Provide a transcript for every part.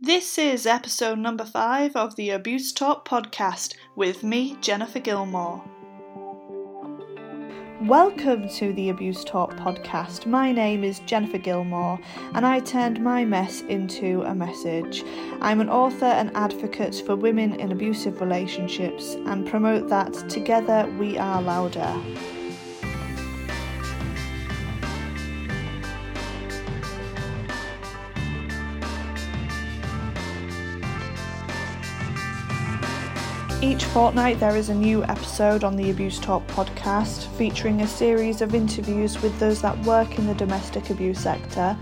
This is episode number five of the Abuse Talk podcast with me, Jennifer Gilmore. Welcome to the Abuse Talk podcast. My name is Jennifer Gilmore, and I turned my mess into a message. I'm an author and advocate for women in abusive relationships and promote that together we are louder. Each fortnight, there is a new episode on the Abuse Talk podcast featuring a series of interviews with those that work in the domestic abuse sector,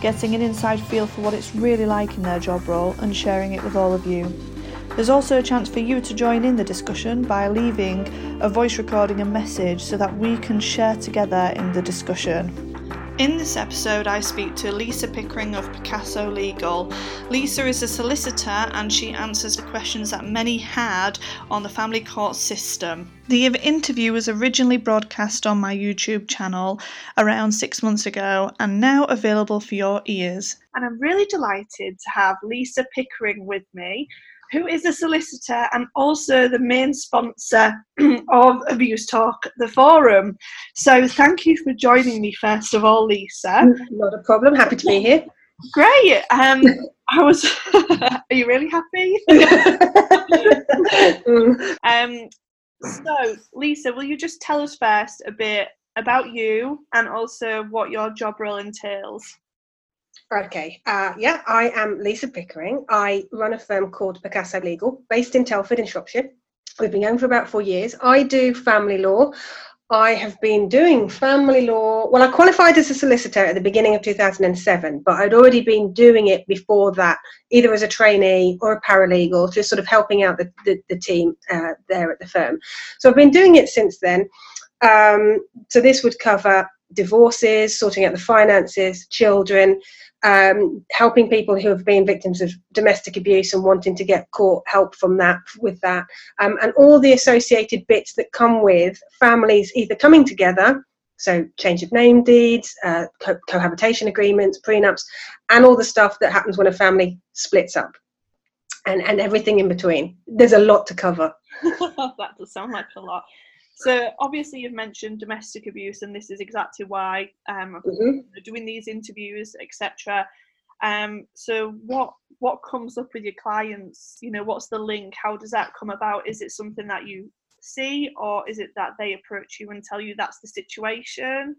getting an inside feel for what it's really like in their job role and sharing it with all of you. There's also a chance for you to join in the discussion by leaving a voice recording and message so that we can share together in the discussion. In this episode, I speak to Lisa Pickering of Picasso Legal. Lisa is a solicitor and she answers the questions that many had on the family court system. The interview was originally broadcast on my YouTube channel around six months ago and now available for your ears. And I'm really delighted to have Lisa Pickering with me who is a solicitor and also the main sponsor of Abuse Talk, the forum. So thank you for joining me, first of all, Lisa. Not a problem. Happy to be here. Great. Um, I was. are you really happy? um, so, Lisa, will you just tell us first a bit about you and also what your job role entails? Okay, uh, yeah, I am Lisa Pickering. I run a firm called Picasso Legal, based in Telford in Shropshire. We've been going for about four years. I do family law. I have been doing family law. Well, I qualified as a solicitor at the beginning of 2007, but I'd already been doing it before that, either as a trainee or a paralegal, just sort of helping out the, the, the team uh, there at the firm. So I've been doing it since then. Um, so this would cover divorces, sorting out the finances, children, um, helping people who have been victims of domestic abuse and wanting to get court help from that with that. Um, and all the associated bits that come with families either coming together so change of name deeds uh, co- cohabitation agreements prenups and all the stuff that happens when a family splits up and and everything in between. There's a lot to cover. That does sound like a lot so obviously you've mentioned domestic abuse, and this is exactly why um, mm-hmm. doing these interviews, etc. Um, so what what comes up with your clients? You know, what's the link? How does that come about? Is it something that you see, or is it that they approach you and tell you that's the situation?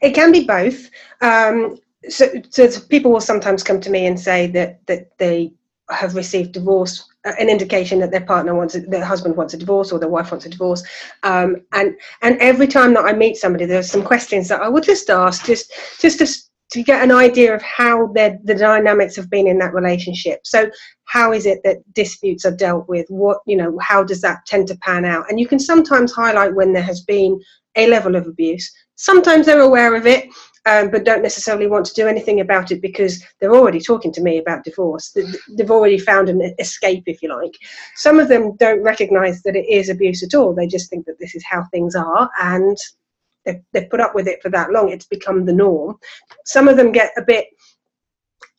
It can be both. Um, so, so people will sometimes come to me and say that that they have received divorce, uh, an indication that their partner wants, their husband wants a divorce or their wife wants a divorce. Um, and and every time that I meet somebody, there's some questions that I would just ask, just just to to get an idea of how the dynamics have been in that relationship. So how is it that disputes are dealt with? What you know, how does that tend to pan out? And you can sometimes highlight when there has been a level of abuse. Sometimes they're aware of it, um, but don't necessarily want to do anything about it because they're already talking to me about divorce. They've already found an escape, if you like. Some of them don't recognise that it is abuse at all. They just think that this is how things are, and they've, they've put up with it for that long. It's become the norm. Some of them get a bit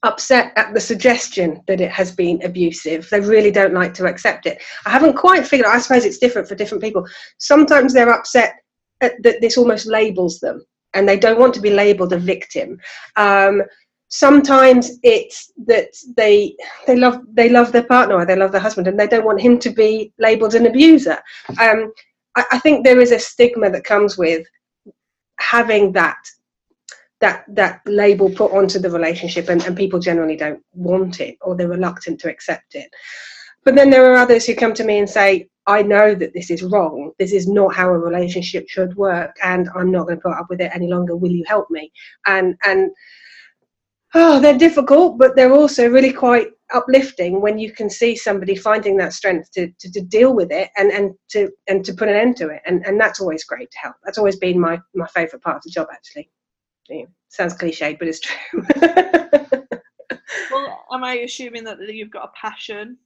upset at the suggestion that it has been abusive. They really don't like to accept it. I haven't quite figured. out, I suppose it's different for different people. Sometimes they're upset that this almost labels them and they don't want to be labeled a victim. Um, sometimes it's that they they love they love their partner or they love their husband and they don't want him to be labeled an abuser. Um, I, I think there is a stigma that comes with having that that that label put onto the relationship and, and people generally don't want it or they're reluctant to accept it but then there are others who come to me and say I know that this is wrong. This is not how a relationship should work, and I'm not going to put up with it any longer. Will you help me? And and oh, they're difficult, but they're also really quite uplifting when you can see somebody finding that strength to, to, to, deal with it and, and to and to put an end to it. And and that's always great to help. That's always been my my favourite part of the job actually. Yeah, sounds cliched, but it's true. well, am I assuming that you've got a passion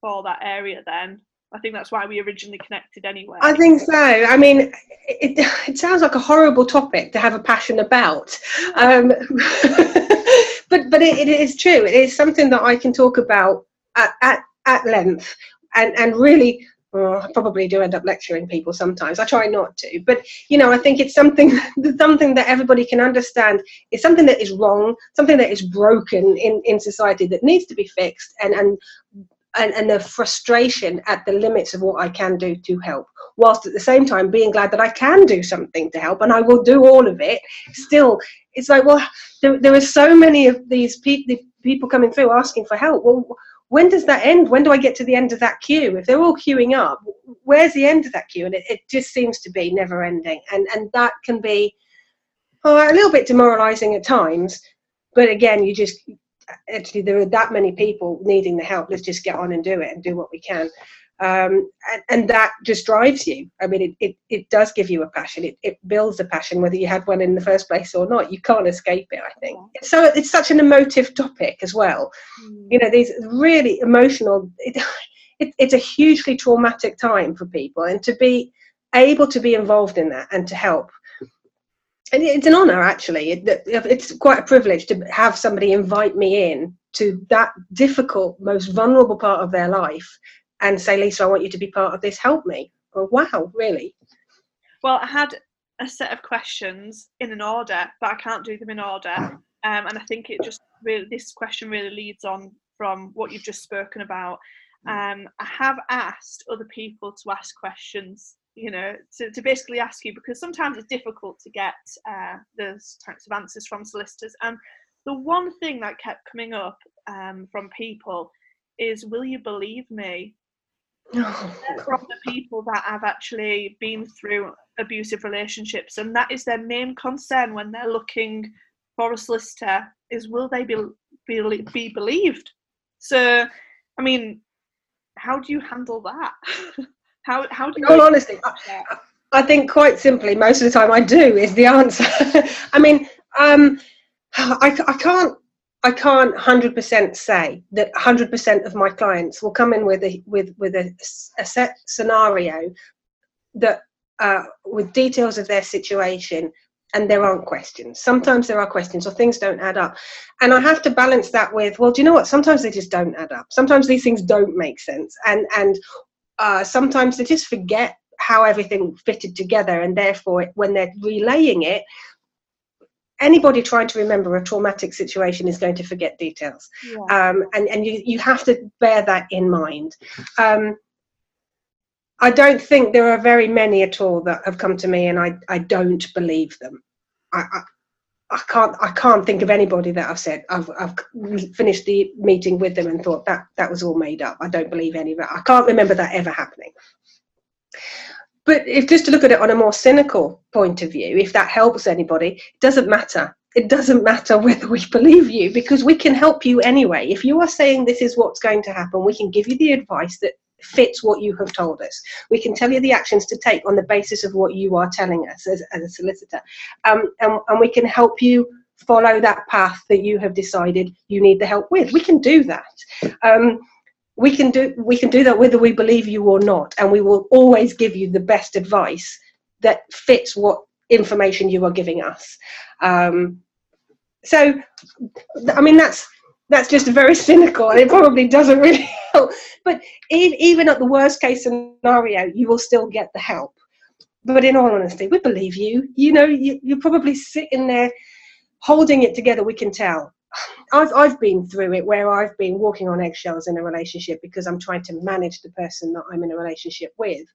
for that area then? I think that's why we originally connected anyway. I think so. I mean, it, it sounds like a horrible topic to have a passion about. Um, but but it, it is true. It is something that I can talk about at, at, at length and, and really oh, I probably do end up lecturing people sometimes. I try not to, but you know, I think it's something something that everybody can understand. It's something that is wrong, something that is broken in in society that needs to be fixed, and and and, and the frustration at the limits of what I can do to help, whilst at the same time being glad that I can do something to help and I will do all of it. Still, it's like, well, there, there are so many of these pe- the people coming through asking for help. Well, when does that end? When do I get to the end of that queue? If they're all queuing up, where's the end of that queue? And it, it just seems to be never ending. And, and that can be oh, a little bit demoralizing at times. But again, you just actually there are that many people needing the help. Let's just get on and do it and do what we can. Um, and, and, that just drives you. I mean it, it, it does give you a passion. It, it builds a passion whether you had one in the first place or not. You can't escape it i think. So it's such an emotive topic as well. Mm. you know these really emotional it, it, it's a hugely traumatic time for people. And to be able to be involved in that and to help and it's an honor actually. It, it's quite a privilege to have somebody invite me in to that difficult most vulnerable part of their life and say lisa i want you to be part of this. Help me. Well wow really. Well i had a set of questions in an order but i can't do them in order. Um, and i think it just really this question really leads on from what you've just spoken about. Um, i have asked other people to ask questions you know, to, to basically ask you because sometimes it's difficult to get uh, those types of answers from solicitors. And the one thing that kept coming up um, from people is, "Will you believe me?" Oh, from the people that have actually been through abusive relationships, and that is their main concern when they're looking for a solicitor: is will they be be, be believed? So, I mean, how do you handle that? How how do all honesty, I, I, think quite simply, most of the time I do is the answer. I mean, um, I, I can't I can't hundred percent say that hundred percent of my clients will come in with a with with a, a set scenario that uh, with details of their situation and there aren't questions. Sometimes there are questions or things don't add up. And I have to balance that with, well, do you know what? Sometimes they just don't add up. Sometimes these things don't make sense. And and uh, sometimes they just forget how everything fitted together, and therefore, when they're relaying it, anybody trying to remember a traumatic situation is going to forget details, yeah. um, and and you you have to bear that in mind. Um, I don't think there are very many at all that have come to me, and I I don't believe them. I, I can't I can't think of anybody that I've said I've I've finished the meeting with them and thought that that was all made up. I don't believe any of it. I can't remember that ever happening. But if just to look at it on a more cynical point of view, if that helps anybody, it doesn't matter. It doesn't matter whether we believe you because we can help you anyway. If you are saying this is what's going to happen, we can give you the advice that fits what you have told us. We can tell you the actions to take on the basis of what you are telling us as, as a solicitor. Um, and, and we can help you follow that path that you have decided you need the help with. We can do that. Um, we can do we can do that whether we believe you or not, and we will always give you the best advice that fits what information you are giving us. Um, so, I mean, that's that's just very cynical and it probably doesn't really help. But even at the worst case scenario, you will still get the help. But in all honesty, we believe you. You know, you, you're probably sitting there holding it together, we can tell. I've, I've been through it where I've been walking on eggshells in a relationship because I'm trying to manage the person that I'm in a relationship with.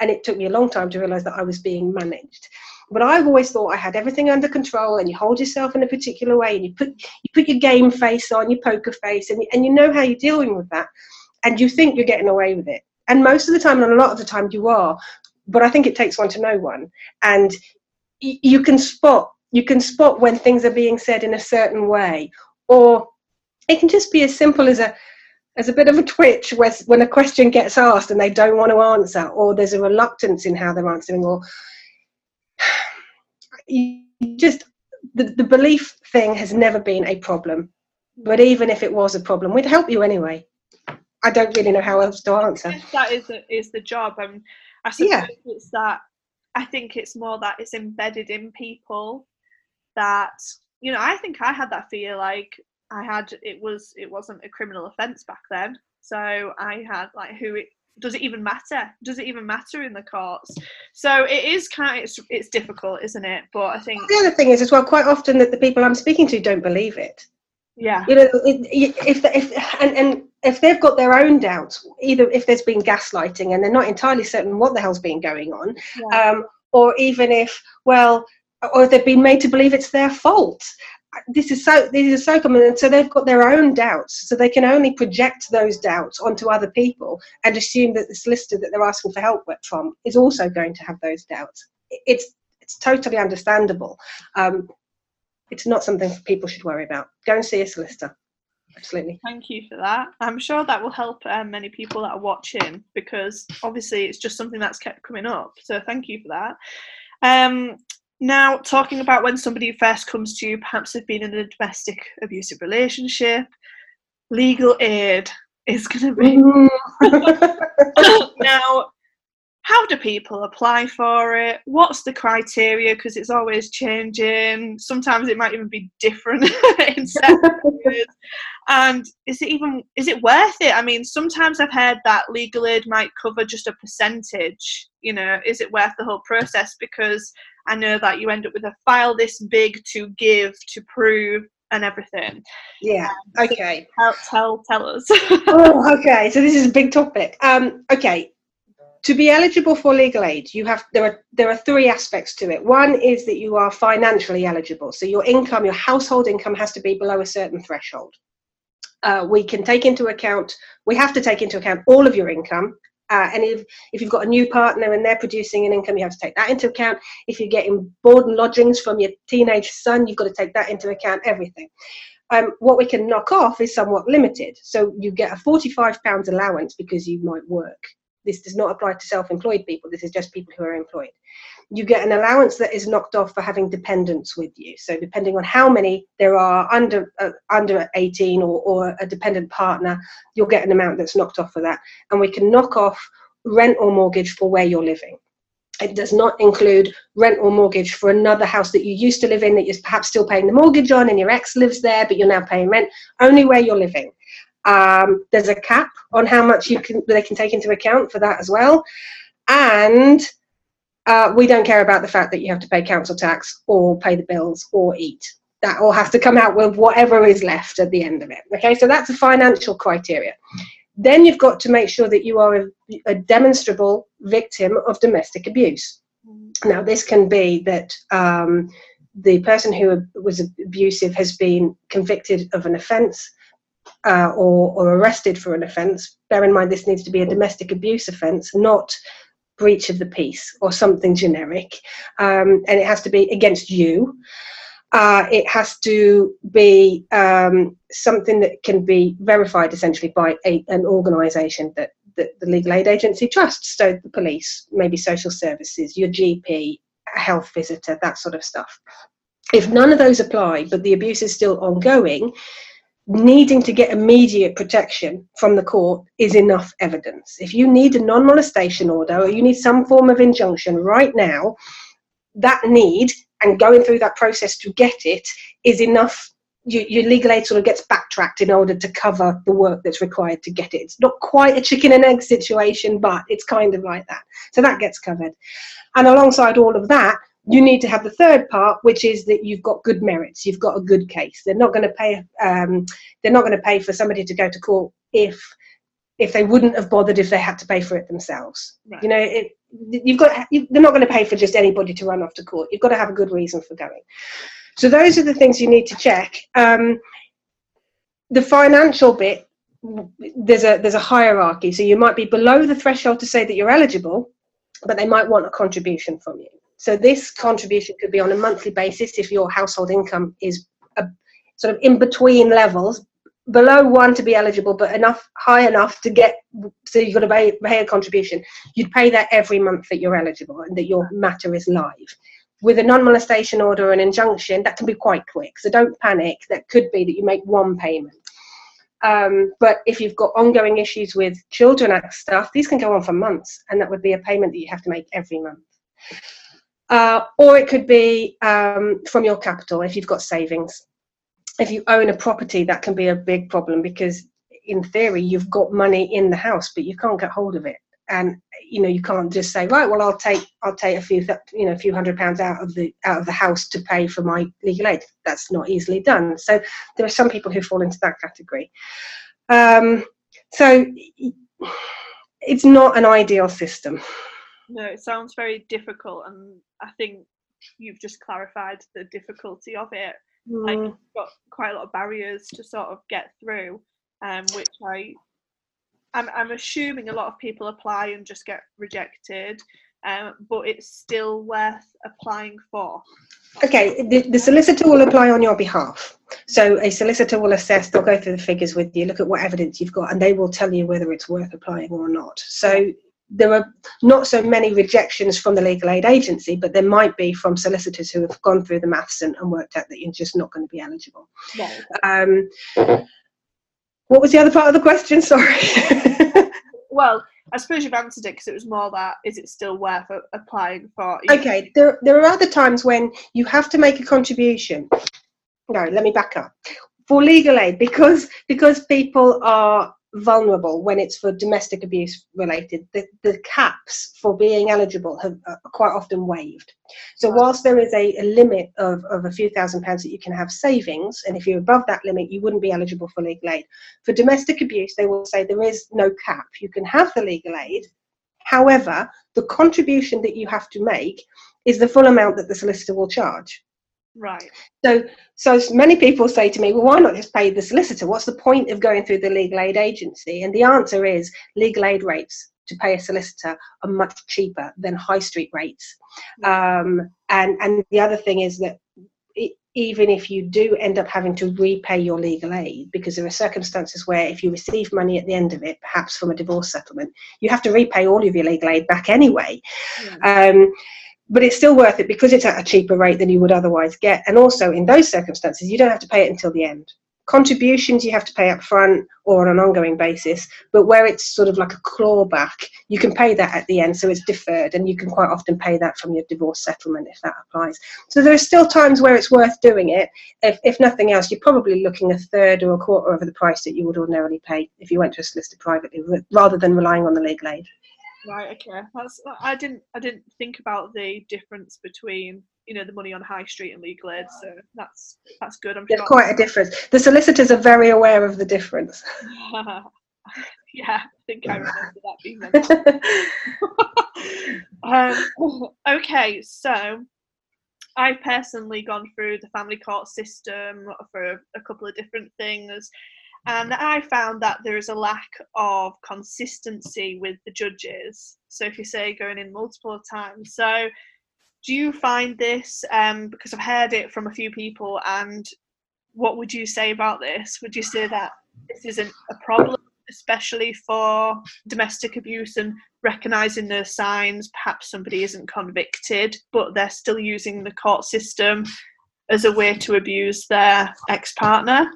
And it took me a long time to realize that I was being managed. But I've always thought I had everything under control, and you hold yourself in a particular way, and you put you put your game face on, your poker face, and and you know how you're dealing with that, and you think you're getting away with it. And most of the time, and a lot of the time, you are. But I think it takes one to know one, and y- you can spot you can spot when things are being said in a certain way, or it can just be as simple as a as a bit of a twitch when a question gets asked and they don't want to answer, or there's a reluctance in how they're answering, or you just the, the belief thing has never been a problem. But even if it was a problem, we'd help you anyway. I don't really know how else to answer. That is the, is the job, and I suppose yeah. it's that. I think it's more that it's embedded in people that you know. I think I had that fear like I had it was it wasn't a criminal offence back then, so I had like who it does it even matter? Does it even matter in the courts? So it is kind of it's, it's difficult, isn't it? But I think the other thing is as well. Quite often that the people I'm speaking to don't believe it. Yeah. You know, if if and and if they've got their own doubts, either if there's been gaslighting and they're not entirely certain what the hell's been going on, yeah. um, or even if well, or they've been made to believe it's their fault this is so this is so common and so they've got their own doubts. So they can only project those doubts onto other people and assume that the solicitor that they're asking for help from is also going to have those doubts. It's it's totally understandable. Um, it's not something people should worry about. Go and see a solicitor. Absolutely. Thank you for that. I'm sure that will help um, many people that are watching because obviously it's just something that's kept coming up. So thank you for that. Um, now, talking about when somebody first comes to you, perhaps they've been in a domestic abusive relationship, legal aid is going to be. Mm. now, how do people apply for it? What's the criteria? Because it's always changing. Sometimes it might even be different in. And is it even is it worth it? I mean, sometimes I've heard that legal aid might cover just a percentage. You know, is it worth the whole process? Because I know that you end up with a file this big to give, to prove, and everything. Yeah. Um, okay. So tell, tell tell us. oh, okay. So this is a big topic. Um, okay. To be eligible for legal aid, you have there are there are three aspects to it. One is that you are financially eligible. So your income, your household income, has to be below a certain threshold. Uh, we can take into account. We have to take into account all of your income uh, and if, if you've got a new partner and they're producing an income, you have to take that into account. If you're getting board and lodgings from your teenage son, you've got to take that into account, everything. Um, what we can knock off is somewhat limited. So you get a £45 allowance because you might work. This does not apply to self employed people, this is just people who are employed. You get an allowance that is knocked off for having dependents with you. So, depending on how many there are under uh, under 18 or, or a dependent partner, you'll get an amount that's knocked off for that. And we can knock off rent or mortgage for where you're living. It does not include rent or mortgage for another house that you used to live in that you're perhaps still paying the mortgage on and your ex lives there, but you're now paying rent, only where you're living. Um, there's a cap on how much you can they can take into account for that as well, and uh, we don't care about the fact that you have to pay council tax or pay the bills or eat. That all has to come out with whatever is left at the end of it. Okay, so that's a financial criteria. Then you've got to make sure that you are a, a demonstrable victim of domestic abuse. Now, this can be that um, the person who was abusive has been convicted of an offence uh, or, or arrested for an offence, bear in mind this needs to be a domestic abuse offence, not breach of the peace or something generic. Um, and it has to be against you. Uh, it has to be um, something that can be verified essentially by a, an organisation that, that the legal aid agency trusts. So the police, maybe social services, your GP, health visitor, that sort of stuff. If none of those apply, but the abuse is still ongoing, needing to get immediate protection from the court is enough evidence. If you need a non molestation order or you need some form of injunction right now, that need and going through that process to get it is enough. You, your legal aid sort of gets backtracked in order to cover the work that's required to get it. It's not quite a chicken and egg situation, but it's kind of like that. So that gets covered. And alongside all of that, you need to have the third part, which is that you've got good merits, you've got a good case. They're not going to pay. Um, they're not going to pay for somebody to go to court if if they wouldn't have bothered if they had to pay for it themselves. Right. You know, it, you've got. You, they're not going to pay for just anybody to run off to court. You've got to have a good reason for going. So those are the things you need to check. Um, the financial bit, there's a there's a hierarchy. So you might be below the threshold to say that you're eligible, but they might want a contribution from you. So this contribution could be on a monthly basis if your household income is a, sort of in between levels, below one to be eligible, but enough high enough to get. So you've got to pay, pay a contribution. You'd pay that every month that you're eligible and that your matter is live. With a non-molestation order or an injunction, that can be quite quick. So don't panic. That could be that you make one payment. Um, but if you've got ongoing issues with Children Act stuff, these can go on for months, and that would be a payment that you have to make every month. Uh, or it could be um, from your capital if you've got savings. If you own a property, that can be a big problem because, in theory, you've got money in the house, but you can't get hold of it. And you know you can't just say right well i'll take i'll take a few you know a few hundred pounds out of the out of the house to pay for my legal aid. That's not easily done. So there are some people who fall into that category. Um, so it's not an ideal system no it sounds very difficult and i think you've just clarified the difficulty of it mm. like you've got quite a lot of barriers to sort of get through um, which i I'm, I'm assuming a lot of people apply and just get rejected, um, but it's still worth applying for. Okay, the, the solicitor will apply on your behalf. So a solicitor will assess, they'll go through the figures with you, look at what evidence you've got, and they will tell you whether it's worth applying or not. So there are not so many rejections from the legal aid agency, but there might be from solicitors who have gone through the maths and, and worked out that you're just not going to be eligible. Um, what was the other part of the question? Sorry. well, I suppose you've answered it because it was more that is it still worth applying for? Okay, there, there are other times when you have to make a contribution. No, let me back up. For legal aid, because because people are vulnerable when it's for domestic abuse related. The, the caps for being eligible have are quite often waived. So whilst there is a, a limit of, of a few thousand pounds that you can have savings, and if you're above that limit, you wouldn't be eligible for legal aid. For domestic abuse, they will say there is no cap. You can have the legal aid. However, the contribution that you have to make is the full amount that the solicitor will charge. Right. So, so many people say to me, well, why not just pay the solicitor? What's the point of going through the legal aid agency? And the answer is legal aid rates to pay a solicitor are much cheaper than high street rates. Um, and, and the other thing is that it, even if you do end up having to repay your legal aid, because there are circumstances where if you receive money at the end of it, perhaps from a divorce settlement, you have to repay all of your legal aid back anyway. Yeah. Um, but it's still worth it because it's at a cheaper rate than you would otherwise get. And also, in those circumstances, you don't have to pay it until the end. Contributions you have to pay up front or on an ongoing basis, but where it's sort of like a clawback, you can pay that at the end, so it's deferred, and you can quite often pay that from your divorce settlement if that applies. So there are still times where it's worth doing it. If, if nothing else, you're probably looking a third or a quarter of the price that you would ordinarily pay if you went to a solicitor privately, rather than relying on the legal aid. Right. Okay. That's. I didn't. I didn't think about the difference between you know the money on high street and legal aid. So that's that's good. I'm There's sure. quite a difference. The solicitors are very aware of the difference. yeah, I think I remember that being mentioned. um, okay, so I've personally gone through the family court system for a couple of different things. And I found that there is a lack of consistency with the judges. So if you say going in multiple times, so do you find this? Um, because I've heard it from a few people, and what would you say about this? Would you say that this isn't a problem, especially for domestic abuse and recognizing the signs? Perhaps somebody isn't convicted, but they're still using the court system as a way to abuse their ex partner.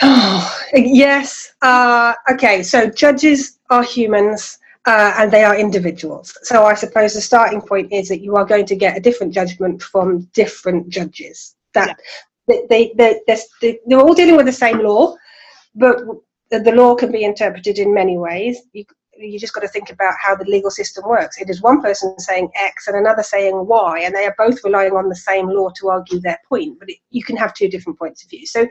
Oh, yes. Uh, okay, so judges are humans uh, and they are individuals. So I suppose the starting point is that you are going to get a different judgment from different judges. That yeah. they, they, they, they're all dealing with the same law, but the law can be interpreted in many ways. You, you just got to think about how the legal system works. It is one person saying X and another saying Y, and they are both relying on the same law to argue their point. But it, you can have two different points of view. So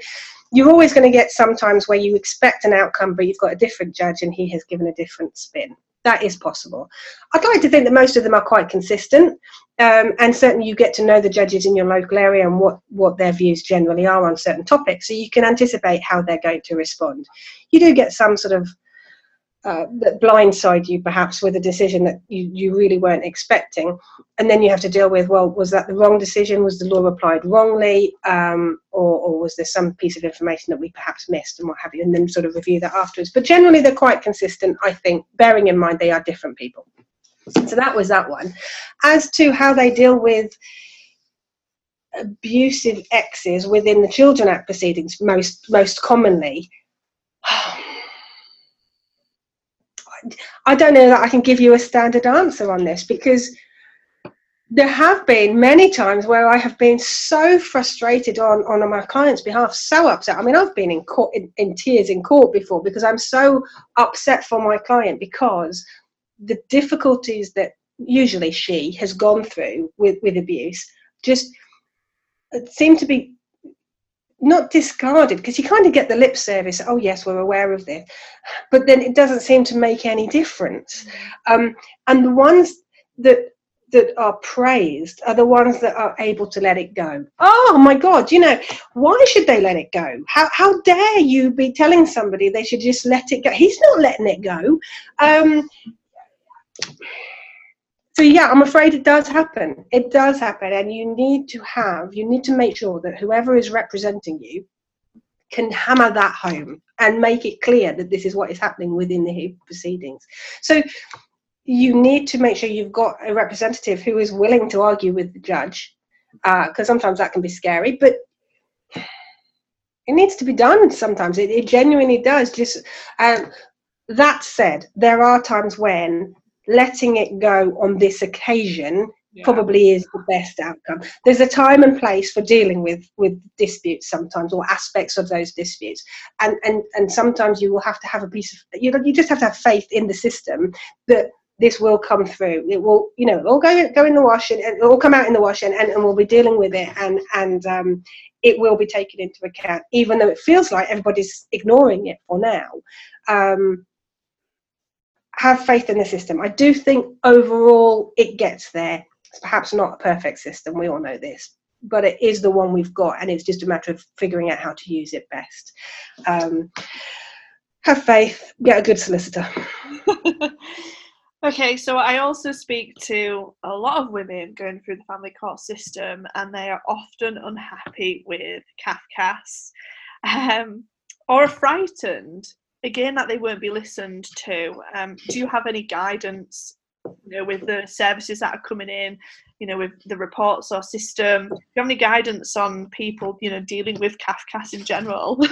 you're always going to get sometimes where you expect an outcome, but you've got a different judge and he has given a different spin. That is possible. I'd like to think that most of them are quite consistent, um, and certainly you get to know the judges in your local area and what, what their views generally are on certain topics, so you can anticipate how they're going to respond. You do get some sort of uh, that blindside you perhaps with a decision that you, you really weren't expecting. And then you have to deal with well was that the wrong decision? Was the law applied wrongly? Um, or, or was there some piece of information that we perhaps missed and what have you? And then sort of review that afterwards. But generally they're quite consistent i think bearing in mind they are different people. So that was that one. As to how they deal with abusive exes within the children act proceedings most most commonly I don't know that I can give you a standard answer on this because there have been many times where I have been so frustrated on, on my client's behalf, so upset. I mean, I've been in court in, in tears in court before because I'm so upset for my client because the difficulties that usually she has gone through with, with abuse just seem to be not discarded because you kind of get the lip service oh yes we're aware of this. But then it doesn't seem to make any difference. Um, and the ones that that are praised are the ones that are able to let it go. Oh my god you know why should they let it go? How, how dare you be telling somebody they should just let it go? He's not letting it go. Um, so yeah i'm afraid it does happen. It does happen and you need to have you need to make sure that whoever is representing you can hammer that home and make it clear that this is what is happening within the proceedings. So you need to make sure you've got a representative who is willing to argue with the judge because uh, sometimes that can be scary but it needs to be done sometimes. It, it genuinely does. Just um, that said there are times when letting it go on this occasion yeah. probably is the best outcome. There's a time and place for dealing with with disputes sometimes, or aspects of those disputes, and and and sometimes you will have to have a piece of you know you just have to have faith in the system that this will come through. It will you know it will go go in the wash and it will come out in the wash and, and, and we'll be dealing with it and and um, it will be taken into account, even though it feels like everybody's ignoring it for now. Um, have faith in the system. I do think overall it gets there. It's perhaps not a perfect system, we all know this, but it is the one we've got, and it's just a matter of figuring out how to use it best. Um, have faith, get a good solicitor. okay, so I also speak to a lot of women going through the family court system, and they are often unhappy with CAFCASS um, or frightened again that they won't be listened to. Um, do you have any guidance, you know, with the services that are coming in, you know, with the reports or system? Do you have any guidance on people, you know, dealing with CAFCASS in general?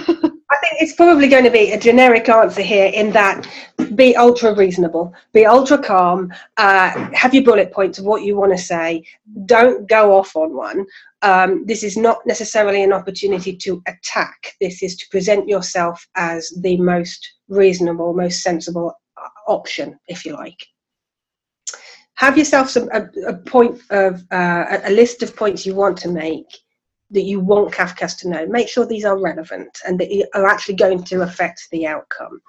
I think it's probably going to be a generic answer here in that be ultra reasonable, be ultra calm, uh, have your bullet points of what you want to say, don't go off on one. Um, this is not necessarily an opportunity to attack, this is to present yourself as the most reasonable, most sensible uh, option, if you like. Have yourself some, a, a point of uh, a list of points you want to make that you want CAFCASS to know. Make sure these are relevant and that are actually going to affect the outcome.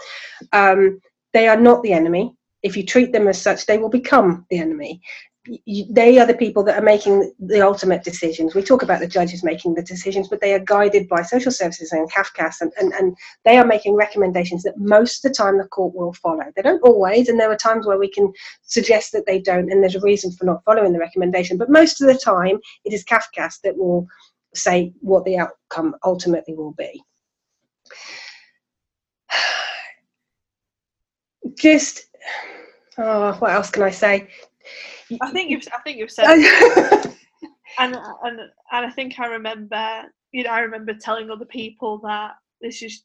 Um, they are not the enemy. If you treat them as such, they will become the enemy. They are the people that are making the ultimate decisions. We talk about the judges making the decisions, but they are guided by social services and CAFCASS, and, and, and they are making recommendations that most of the time the court will follow. They don't always, and there are times where we can suggest that they don't, and there's a reason for not following the recommendation. But most of the time, it is CAFCASS that will say what the outcome ultimately will be. Just, oh, what else can I say? I think you've, I think you've said, and and and I think I remember, you know, I remember telling other people that this is,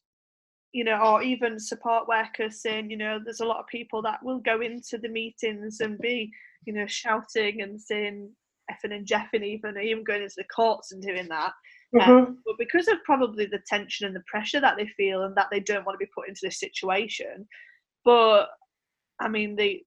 you know, or even support workers saying, you know, there's a lot of people that will go into the meetings and be, you know, shouting and saying effing and jeffing even, even going into the courts and doing that. Um, mm-hmm. Um, but because of probably the tension and the pressure that they feel and that they don't want to be put into this situation, but I mean they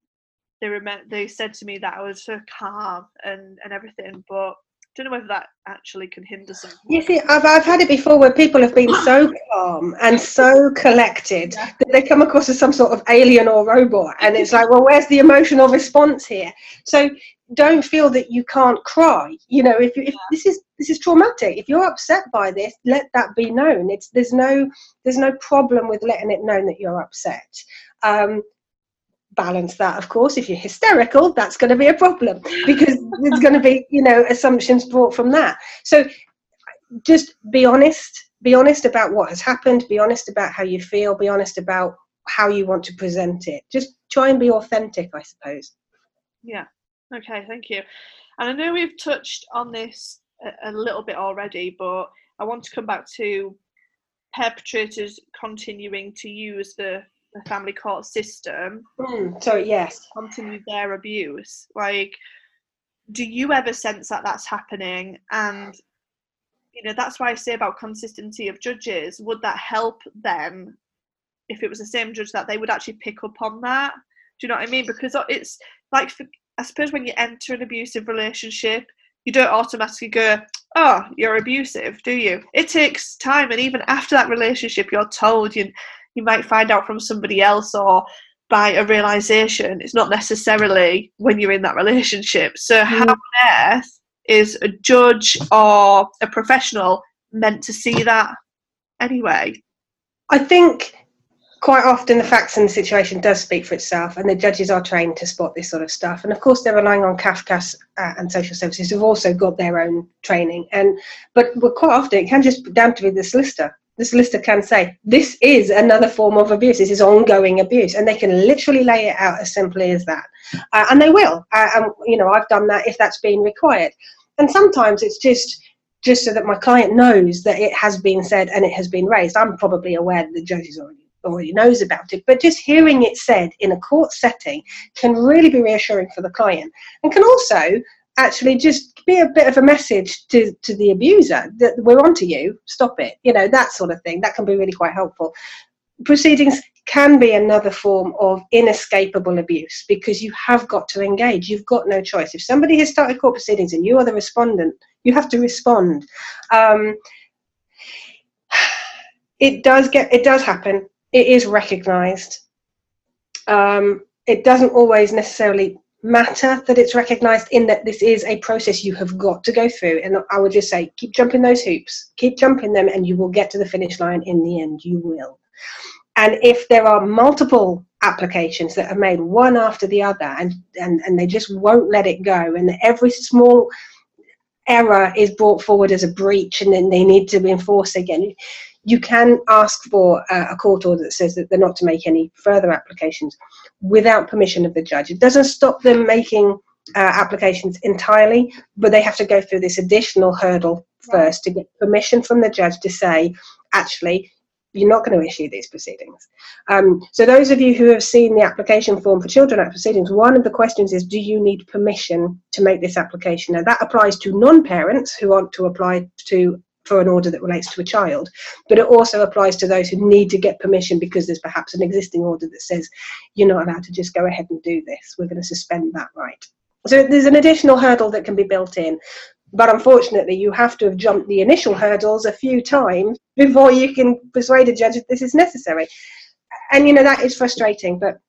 they remember they said to me that I was so calm and and everything, but I don't know whether that actually can hinder something. You see, I've, I've had it before where people have been so calm and so collected yeah. that they come across as some sort of alien or robot, and it's like, well, where's the emotional response here? So don't feel that you can't cry you know if, you, if this is this is traumatic if you're upset by this let that be known it's there's no there's no problem with letting it known that you're upset um, balance that of course. If you're hysterical that's going to be a problem because there's going to be you know assumptions brought from that. So just be honest be honest about what has happened be honest about how you feel be honest about how you want to present it. Just try and be authentic i suppose. Yeah. Okay, thank you. And I know we've touched on this a, a little bit already, but I want to come back to perpetrators continuing to use the, the family court system. Mm, so yes, continue their abuse. Like, do you ever sense that that's happening? And you know that's why I say about consistency of judges. Would that help them if it was the same judge that they would actually pick up on that? Do you know what I mean? Because it's like for, I suppose when you enter an abusive relationship, you don't automatically go, "Oh, you're abusive," do you? It takes time, and even after that relationship, you're told you you might find out from somebody else or by a realization. It's not necessarily when you're in that relationship. So, mm. how on earth is a judge or a professional meant to see that anyway? I think quite often the facts and the situation does speak for itself and the judges are trained to spot this sort of stuff and of course they're relying on CAFCASS uh, and social services who've also got their own training and but quite often it can just be down to the solicitor the solicitor can say this is another form of abuse. This is ongoing abuse. And they can literally lay it out as simply as that. Uh, and they will. Uh, and you know i've done that if that's been required. And sometimes it's just just so that my client knows that it has been said and it has been raised. I'm probably aware that the judge is already already knows about it, but just hearing it said in a court setting can really be reassuring for the client. And can also actually just be a bit of a message to, to the abuser that we're onto you, stop it, you know, that sort of thing. That can be really quite helpful. Proceedings can be another form of inescapable abuse because you have got to engage. You've got no choice. If somebody has started court proceedings and you are the respondent, you have to respond. Um, it does get it does happen it is recognized. Um, it doesn't always necessarily matter that it's recognized in that this is a process you have got to go through. And I would just say, keep jumping those hoops, keep jumping them, and you will get to the finish line in the end. You will. And if there are multiple applications that are made one after the other and, and, and they just won't let it go, and every small error is brought forward as a breach and then they need to enforce again, you can ask for a court order that says that they're not to make any further applications without permission of the judge. It doesn't stop them making uh, applications entirely, but they have to go through this additional hurdle first to get permission from the judge to say, actually, you're not going to issue these proceedings. Um, so, those of you who have seen the application form for Children Act proceedings, one of the questions is Do you need permission to make this application? Now, that applies to non parents who want to apply to for an order that relates to a child, but it also applies to those who need to get permission because there's perhaps an existing order that says you're not allowed to just go ahead and do this. We're going to suspend that right. So there's an additional hurdle that can be built in, but unfortunately, you have to have jumped the initial hurdles a few times before you can persuade a judge that this is necessary. And you know that is frustrating, but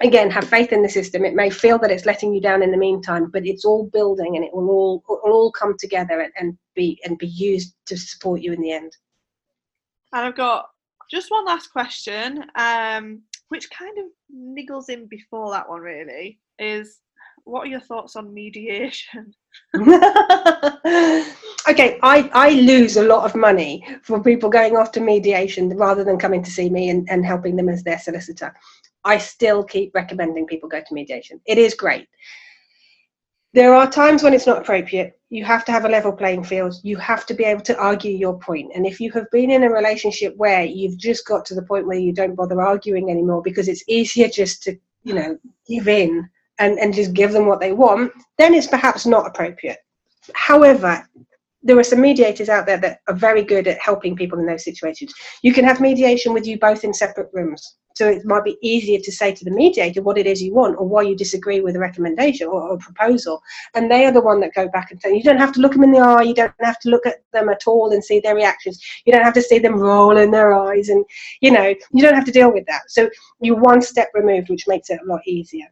again have faith in the system it may feel that it's letting you down in the meantime but it's all building and it will all will all come together and, and be and be used to support you in the end and i've got just one last question um, which kind of niggles in before that one really is what are your thoughts on mediation okay I, I lose a lot of money for people going off to mediation rather than coming to see me and, and helping them as their solicitor I still keep recommending people go to mediation. It is great. There are times when it's not appropriate. You have to have a level playing field. You have to be able to argue your point. And if you have been in a relationship where you've just got to the point where you don't bother arguing anymore because it's easier just to, you know, give in and, and just give them what they want, then it's perhaps not appropriate. However, there are some mediators out there that are very good at helping people in those situations. You can have mediation with you both in separate rooms. So it might be easier to say to the mediator what it is you want or why you disagree with a recommendation or a proposal. And they are the one that go back and say, you don't have to look them in the eye, you don't have to look at them at all and see their reactions. You don't have to see them roll in their eyes and, you know, you don't have to deal with that. So you're one step removed, which makes it a lot easier.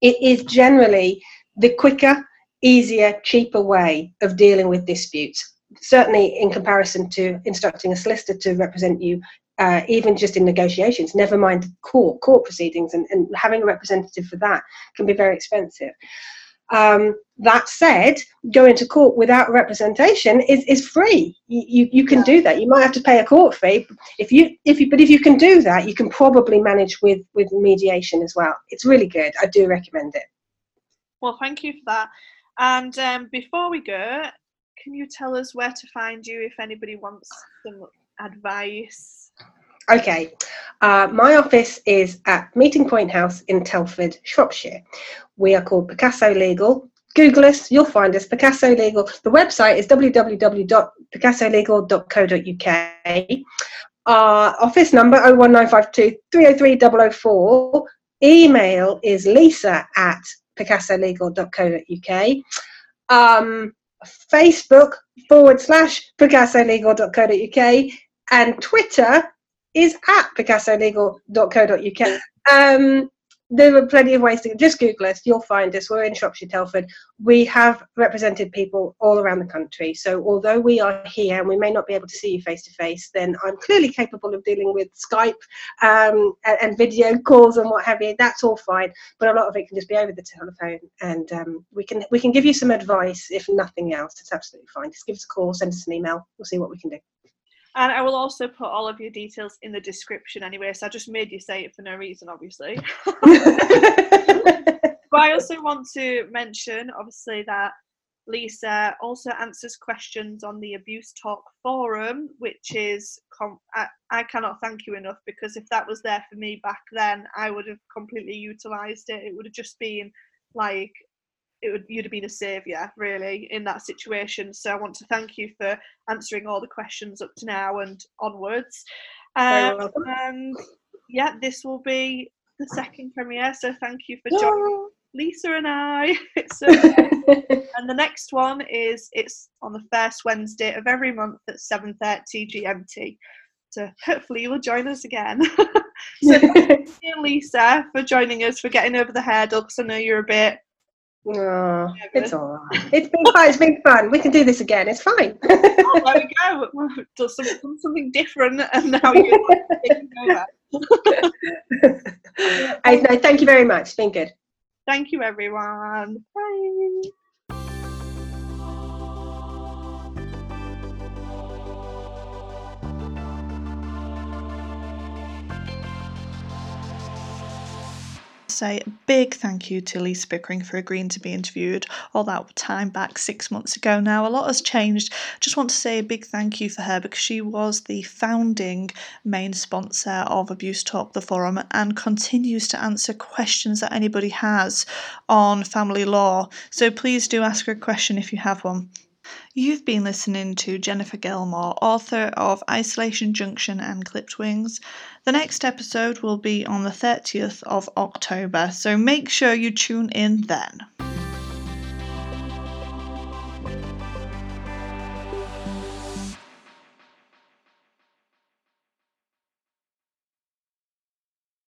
It is generally the quicker, easier, cheaper way of dealing with disputes certainly in comparison to instructing a solicitor to represent you uh, even just in negotiations, never mind court court proceedings, and, and having a representative for that can be very expensive. Um, that said, going to court without representation is, is free. You, you, you can do that. You might have to pay a court fee if you if you but if you can do that, you can probably manage with with mediation as well. It's really good. I do recommend it. Well, thank you for that. And um, before we go, can you tell us where to find you if anybody wants some advice. Okay, uh, my office is at Meeting Point House in Telford, Shropshire. We are called Picasso Legal. Google us, you'll find us, Picasso Legal. The website is www.picassolegal.co.uk. Our office number 01952 303 004. Email is lisa at picassolegal.co.uk. Um, Facebook forward slash picassolegal.co.uk and Twitter is at picassolegal.co.uk. Um, there are plenty of ways to just Google us. You'll find us. We're in Shropshire, Telford. We have represented people all around the country. So although we are here and we may not be able to see you face to face, then I'm clearly capable of dealing with Skype um, and, and, video calls and what have you. That's all fine. But a lot of it can just be over the telephone, and um, we can we can give you some advice if nothing else. It's absolutely fine. Just give us a call, send us an email. We'll see what we can do. And I will also put all of your details in the description anyway. So I just made you say it for no reason, obviously. but I also want to mention, obviously, that Lisa also answers questions on the Abuse Talk forum, which is com- I, I cannot thank you enough because if that was there for me back then, I would have completely utilised it. It would have just been like it would you'd have been a saviour really in that situation. So I want to thank you for answering all the questions up to now and onwards. Um, and yeah, this will be the second premiere. So thank you for joining Lisa and I. so, and the next one is it's on the first Wednesday of every month at 7:30 GMT. So hopefully you will join us again. so thank you, Lisa, for joining us for getting over the hurdle because I know you're a bit Oh, it's all right. It's been fun. It's been fun. We can do this again. It's fine. oh, there we go. Do something, something different, and now over. I, no, thank you very much. It's been good. Thank you, everyone. Bye. Say a big thank you to Lisa Pickering for agreeing to be interviewed all that time back six months ago now. A lot has changed. Just want to say a big thank you for her because she was the founding main sponsor of Abuse Talk, the forum, and continues to answer questions that anybody has on family law. So please do ask her a question if you have one. You've been listening to Jennifer Gilmore, author of Isolation Junction and Clipped Wings. The next episode will be on the 30th of October, so make sure you tune in then.